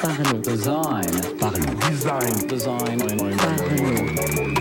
Parlons. Design. Parlons. Design. Design. Parlons.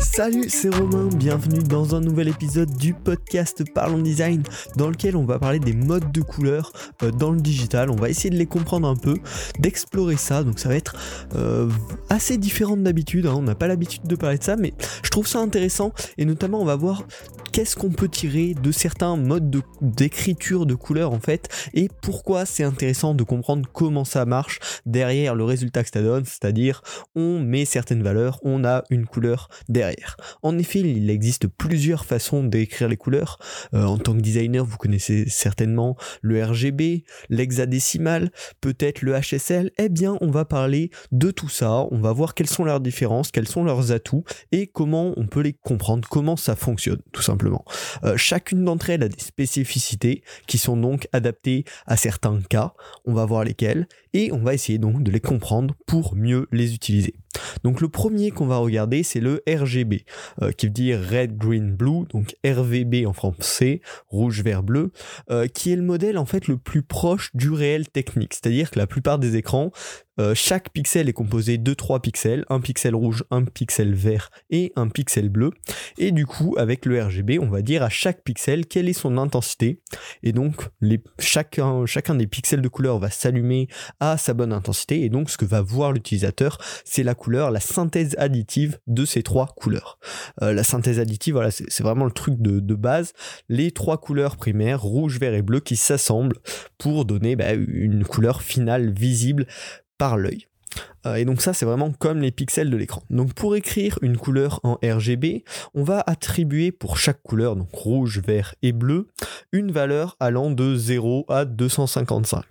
Salut, c'est Romain, bienvenue dans un nouvel épisode du podcast Parlons Design dans lequel on va parler des modes de couleurs euh, dans le digital. On va essayer de les comprendre un peu, d'explorer ça. Donc ça va être euh, assez différent d'habitude, hein. on n'a pas l'habitude de parler de ça, mais je trouve ça intéressant et notamment on va voir qu'est-ce qu'on peut tirer de certains modes de- d'écriture de, couleurs en fait et pourquoi c'est intéressant de comprendre comment ça marche derrière le résultat que ça donne, c'est-à-dire on met certaines valeurs, on a une couleur derrière. En effet, il existe plusieurs façons d'écrire les couleurs. Euh, en tant que designer, vous connaissez certainement le RGB, l'hexadécimal, peut-être le HSL. Eh bien, on va parler de tout ça, on va voir quelles sont leurs différences, quels sont leurs atouts et comment on peut les comprendre, comment ça fonctionne, tout simplement. Euh, chacune d'entre elles a des spécificités qui sont donc adaptées à certains cas. On va voir lesquels et on va essayer donc de les comprendre pour mieux les utiliser. Donc le premier qu'on va regarder c'est le RGB euh, qui veut dire Red Green Blue donc RVB en français rouge vert bleu euh, qui est le modèle en fait le plus proche du réel technique c'est-à-dire que la plupart des écrans euh, chaque pixel est composé de trois pixels, un pixel rouge, un pixel vert et un pixel bleu. Et du coup, avec le RGB, on va dire à chaque pixel quelle est son intensité. Et donc, chacun, chacun des pixels de couleur va s'allumer à sa bonne intensité. Et donc, ce que va voir l'utilisateur, c'est la couleur, la synthèse additive de ces trois couleurs. Euh, la synthèse additive, voilà, c'est vraiment le truc de, de base. Les trois couleurs primaires, rouge, vert et bleu, qui s'assemblent pour donner bah, une couleur finale visible par l'œil. Euh, et donc ça c'est vraiment comme les pixels de l'écran. Donc pour écrire une couleur en RGB, on va attribuer pour chaque couleur, donc rouge, vert et bleu, une valeur allant de 0 à 255.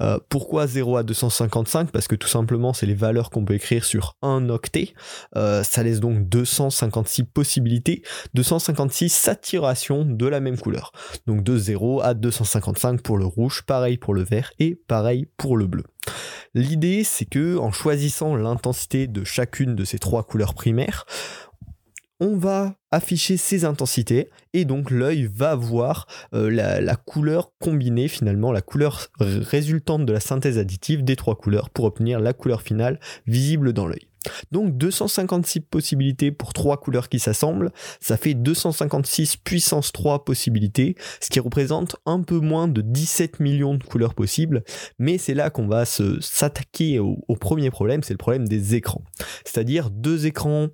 Euh, pourquoi 0 à 255 Parce que tout simplement c'est les valeurs qu'on peut écrire sur un octet. Euh, ça laisse donc 256 possibilités, 256 saturations de la même couleur. Donc de 0 à 255 pour le rouge, pareil pour le vert et pareil pour le bleu. L'idée, c'est que en choisissant l'intensité de chacune de ces trois couleurs primaires, on va afficher ces intensités et donc l'œil va voir euh, la, la couleur combinée finalement, la couleur résultante de la synthèse additive des trois couleurs pour obtenir la couleur finale visible dans l'œil. Donc 256 possibilités pour trois couleurs qui s'assemblent, ça fait 256 puissance 3 possibilités, ce qui représente un peu moins de 17 millions de couleurs possibles, mais c'est là qu'on va s'attaquer au, au premier problème, c'est le problème des écrans. C'est-à-dire deux écrans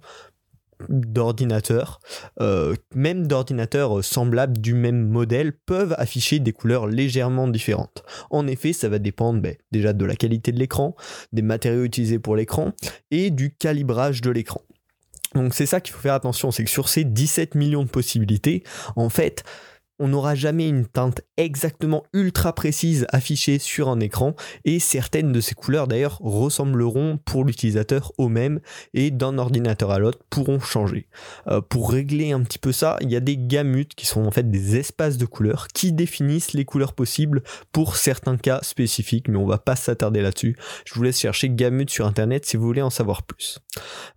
d'ordinateurs, euh, même d'ordinateurs semblables du même modèle, peuvent afficher des couleurs légèrement différentes. En effet, ça va dépendre ben, déjà de la qualité de l'écran, des matériaux utilisés pour l'écran et du calibrage de l'écran. Donc c'est ça qu'il faut faire attention, c'est que sur ces 17 millions de possibilités, en fait, on n'aura jamais une teinte exactement ultra précise affichée sur un écran et certaines de ces couleurs d'ailleurs ressembleront pour l'utilisateur aux mêmes et d'un ordinateur à l'autre pourront changer. Euh, pour régler un petit peu ça, il y a des gamuts qui sont en fait des espaces de couleurs qui définissent les couleurs possibles pour certains cas spécifiques, mais on va pas s'attarder là-dessus. Je vous laisse chercher gamut sur internet si vous voulez en savoir plus.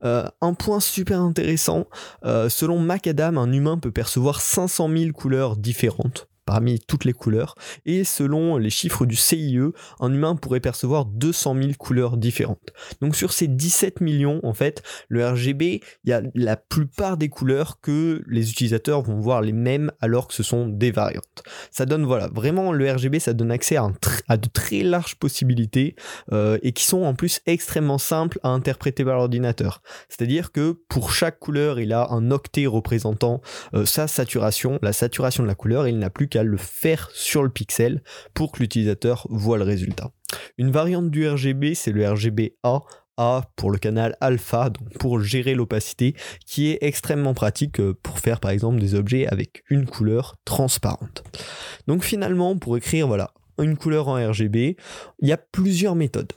Euh, un point super intéressant, euh, selon Macadam, un humain peut percevoir 500 000 couleurs différentes différentes parmi toutes les couleurs. Et selon les chiffres du CIE un humain pourrait percevoir 200 000 couleurs différentes. Donc sur ces 17 millions en fait le RGB il y a la plupart des couleurs que les utilisateurs vont voir les mêmes alors que ce sont des variantes. Ça donne voilà vraiment le RGB ça donne accès à, de très larges possibilités euh, et qui sont en plus extrêmement simples à interpréter par l'ordinateur. C'est-à-dire que pour chaque couleur il a un octet représentant euh, sa saturation, la saturation de la couleur, et il n'a plus le faire sur le pixel pour que l'utilisateur voit le résultat. Une variante du RGB, c'est le RGB A. A pour le canal alpha, donc pour gérer l'opacité, qui est extrêmement pratique euh, pour faire par exemple des objets avec une couleur transparente. Donc finalement, pour écrire voilà une couleur en RGB, il y a plusieurs méthodes.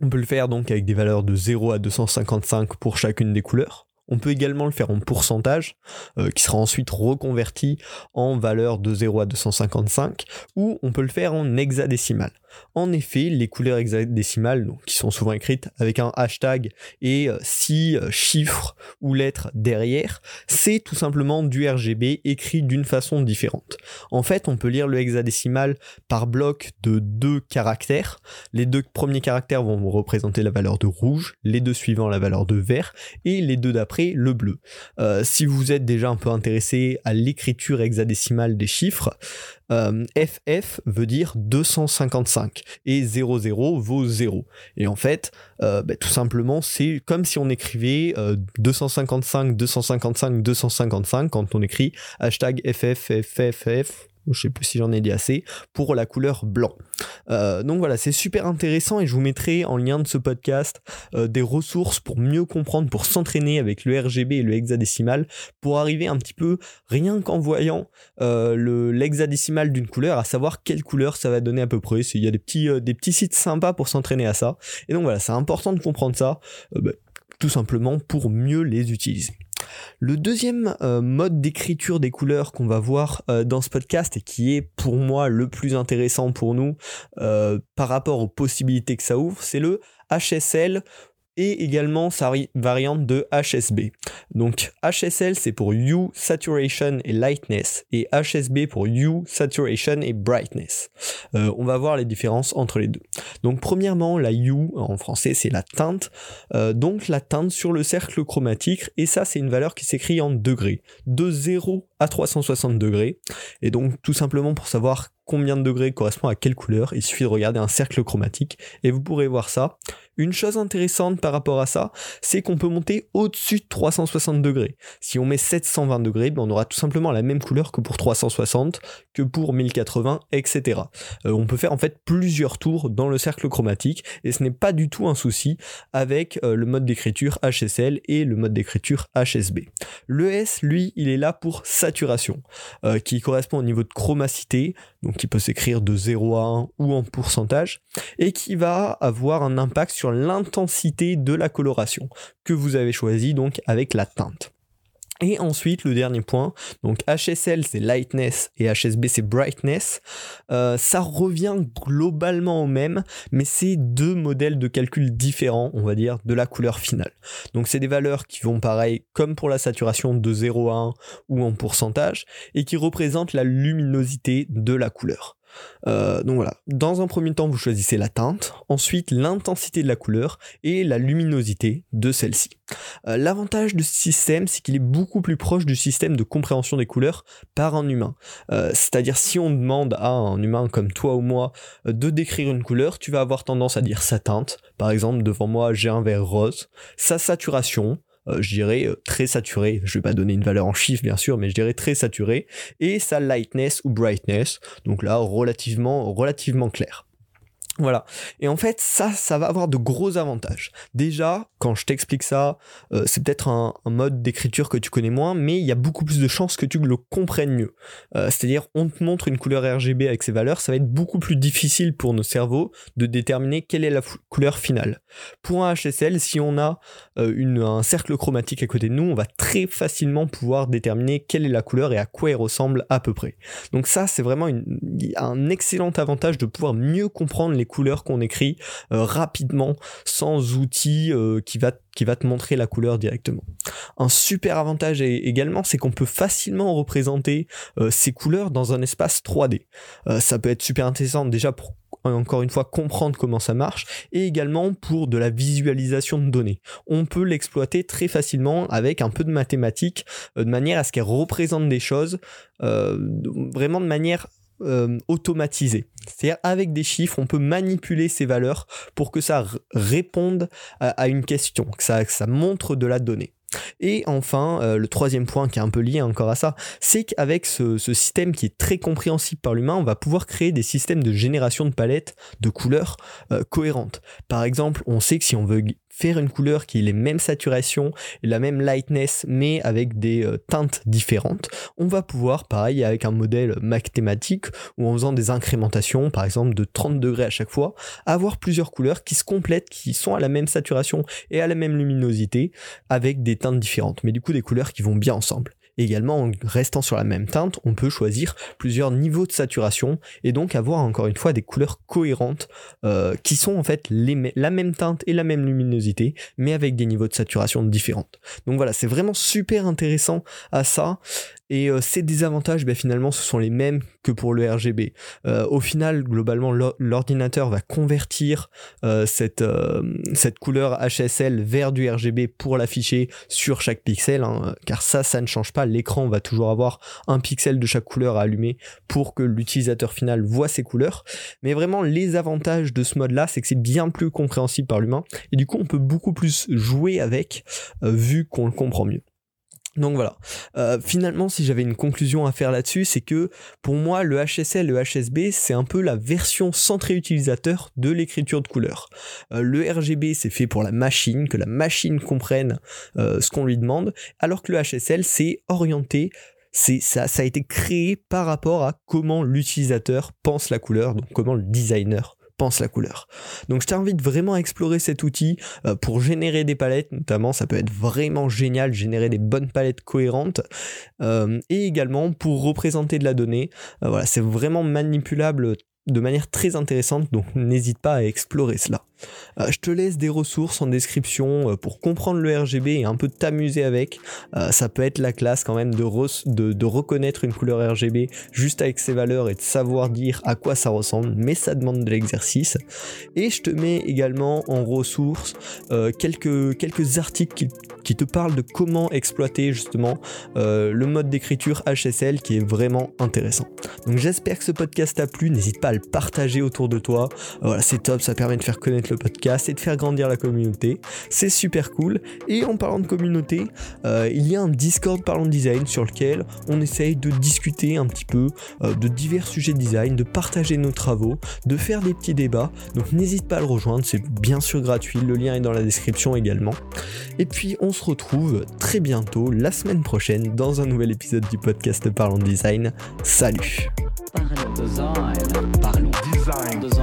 On peut le faire donc avec des valeurs de 0 à 255 pour chacune des couleurs. On peut également le faire en pourcentage, euh, qui sera ensuite reconverti en valeur de 0 à 255, ou on peut le faire en hexadécimal. En effet, les couleurs hexadécimales, qui sont souvent écrites avec un hashtag et euh, six euh, chiffres ou lettres derrière, c'est tout simplement du RGB écrit d'une façon différente. En fait, on peut lire le hexadécimal par bloc de deux caractères. Les deux premiers caractères vont représenter la valeur de rouge, les deux suivants la valeur de vert et les deux d'après le bleu. Euh, si vous êtes déjà un peu intéressé à l'écriture hexadécimale des chiffres, FF euh, veut dire 255 et 00 vaut 0. Et en fait, euh, bah, tout simplement, c'est comme si on écrivait 255, 255, 255 quand on écrit hashtag FFFFF je sais plus si j'en ai dit assez, pour la couleur blanc. Euh, donc voilà, c'est super intéressant et je vous mettrai en lien de ce podcast euh, des ressources pour mieux comprendre, pour s'entraîner avec le RGB et le hexadécimal, pour arriver un petit peu, rien qu'en voyant euh, le, l'hexadécimal d'une couleur, à savoir quelle couleur ça va donner à peu près. Il y a des petits, des petits sites sympas pour s'entraîner à ça. Et donc voilà, c'est important de comprendre ça, bah, tout simplement pour mieux les utiliser. Le deuxième euh, mode d'écriture des couleurs qu'on va voir euh, dans ce podcast et qui est pour moi le plus intéressant pour nous euh, par rapport aux possibilités que ça ouvre, c'est le HSL et également sa variante de HSB. Donc HSL c'est pour Hue, Saturation et Lightness et HSB pour Hue, Saturation et Brightness. Euh, on va voir les différences entre les deux. Donc premièrement la Hue en français c'est la teinte, euh, donc la teinte sur le cercle chromatique et ça c'est une valeur qui s'écrit en degrés, de 0 à 360 degrés et donc tout simplement pour savoir combien de degrés correspond à quelle couleur, il suffit de regarder un cercle chromatique et vous pourrez voir ça. Une chose intéressante rapport à ça, c'est qu'on peut monter au-dessus de 360 degrés. Si on met 720 degrés, ben on aura tout simplement la même couleur que pour 360, que pour 1080, etc. Euh, on peut faire en fait plusieurs tours dans le cercle chromatique et ce n'est pas du tout un souci avec euh, le mode d'écriture HSL et le mode d'écriture HSB. Le S, lui, il est là pour saturation, euh, qui correspond au niveau de chromacité, donc qui peut s'écrire de 0 à 1 ou en pourcentage, et qui va avoir un impact sur l'intensité de la coloration que vous avez choisi donc avec la teinte. Et ensuite, le dernier point, donc HSL c'est lightness et HSB c'est brightness, euh, ça revient globalement au même, mais c'est deux modèles de calcul différents, on va dire, de la couleur finale. Donc c'est des valeurs qui vont pareil comme pour la saturation de 0 à 1 ou en pourcentage, et qui représentent la luminosité de la couleur. Euh, donc voilà, dans un premier temps, vous choisissez la teinte, ensuite l'intensité de la couleur et la luminosité de celle-ci. Euh, l'avantage de ce système, c'est qu'il est beaucoup plus proche du système de compréhension des couleurs par un humain. Euh, c'est-à-dire si on demande à un humain comme toi ou moi de décrire une couleur, tu vas avoir tendance à dire sa teinte. Par exemple, devant moi, j'ai un vert rose, sa saturation, euh, je dirais euh, très saturé. Je vais pas donner une valeur en chiffre bien sûr, mais je dirais très saturé. Et sa lightness ou brightness, donc là relativement relativement clair. Voilà. Et en fait, ça, ça va avoir de gros avantages. Déjà, quand je t'explique ça, euh, c'est peut-être un, mode d'écriture que tu connais moins, mais il y a beaucoup plus de chances que tu le comprennes mieux. Euh, c'est-à-dire, on te montre une couleur RGB avec ses valeurs, ça va être beaucoup plus difficile pour nos cerveaux de déterminer quelle est la couleur finale. Pour un HSL, si on a euh, un cercle chromatique à côté de nous, on va très facilement pouvoir déterminer quelle est la couleur et à quoi elle ressemble à peu près. Donc ça, c'est vraiment un excellent avantage de pouvoir mieux comprendre les couleurs qu'on écrit euh, rapidement sans outils euh, qui va qui va te montrer la couleur directement. Un super avantage également, c'est qu'on peut facilement représenter euh, ces couleurs dans un espace 3D. ça peut être super intéressant déjà pour encore une fois comprendre comment ça marche et également pour de la visualisation de données. On peut l'exploiter très facilement avec un peu de mathématiques de manière à ce qu'elle représente des choses vraiment de manière euh, automatisé. C'est-à-dire avec des chiffres, on peut manipuler ces valeurs pour que ça réponde à, une question, que ça, montre de la donnée. Et enfin, euh, le troisième point qui est un peu lié encore à ça, c'est qu'avec ce, système qui est très compréhensible par l'humain, on va pouvoir créer des systèmes de génération de palettes de couleurs euh, cohérentes. Par exemple, on sait que si on veut faire une couleur qui ait les mêmes saturations et la même lightness mais avec des euh, teintes différentes, on va pouvoir, pareil avec un modèle mathématique ou en faisant des incrémentations, par exemple de 30 degrés à chaque fois, avoir plusieurs couleurs qui se complètent, qui sont à la même saturation et à la même luminosité avec des teintes différentes, mais du coup des couleurs qui vont bien ensemble. Également, en restant sur la même teinte, on peut choisir plusieurs niveaux de saturation et donc avoir encore une fois des couleurs cohérentes euh, qui sont en fait la même teinte et la même luminosité, mais avec des niveaux de saturation différentes. Donc voilà, c'est vraiment super intéressant à ça. Et euh, ces désavantages, ben, finalement, ce sont les mêmes que pour le RGB. Euh, au final, globalement, l'ordinateur va convertir euh, cette, cette couleur HSL vers du RGB pour l'afficher sur chaque pixel, hein, car ça, ça ne change pas. L'écran va toujours avoir un pixel de chaque couleur à allumer pour que l'utilisateur final voit ces couleurs. Mais vraiment, les avantages de ce mode-là, c'est que c'est bien plus compréhensible par l'humain, et du coup, on peut beaucoup plus jouer avec, vu qu'on le comprend mieux. Donc voilà. Euh, finalement, si j'avais une conclusion à faire là-dessus, c'est que pour moi, le HSL, le HSB, c'est un peu la version centrée utilisateur de l'écriture de couleur. Euh, le RGB, c'est fait pour la machine, que la machine comprenne euh, ce qu'on lui demande, alors que le HSL, c'est orienté c'est ça, ça a été créé par rapport à comment l'utilisateur pense la couleur, donc comment le designer pense la couleur. Donc je t'invite vraiment à explorer cet outil euh, pour générer des palettes, notamment ça peut être vraiment génial, générer des bonnes palettes cohérentes, euh, et également pour représenter de la donnée. Euh, voilà, c'est vraiment manipulable de manière très intéressante, donc n'hésite pas à explorer cela. Euh, je te laisse des ressources en description euh, pour comprendre le RGB et un peu t'amuser avec. Euh, ça peut être la classe quand même de, reconnaître une couleur RGB juste avec ses valeurs et de savoir dire à quoi ça ressemble, mais ça demande de l'exercice. Et je te mets également en ressources quelques, quelques articles qui, qui, te parlent de comment exploiter justement le mode d'écriture HSL qui est vraiment intéressant. Donc j'espère que ce podcast t'a plu, n'hésite pas à partager autour de toi. voilà, c'est top, ça permet de faire connaître le podcast et de faire grandir la communauté. C'est super cool. Et en parlant de communauté, euh, il y a un Discord Parlons Design sur lequel on essaye de discuter un petit peu euh, de divers sujets de design, de partager nos travaux, de faire des petits débats. Donc n'hésite pas à le rejoindre, c'est bien sûr gratuit. Le lien est dans la description également. Et puis on se retrouve très bientôt, la semaine prochaine, dans un nouvel épisode du podcast Parlons Design. Salut design. Design.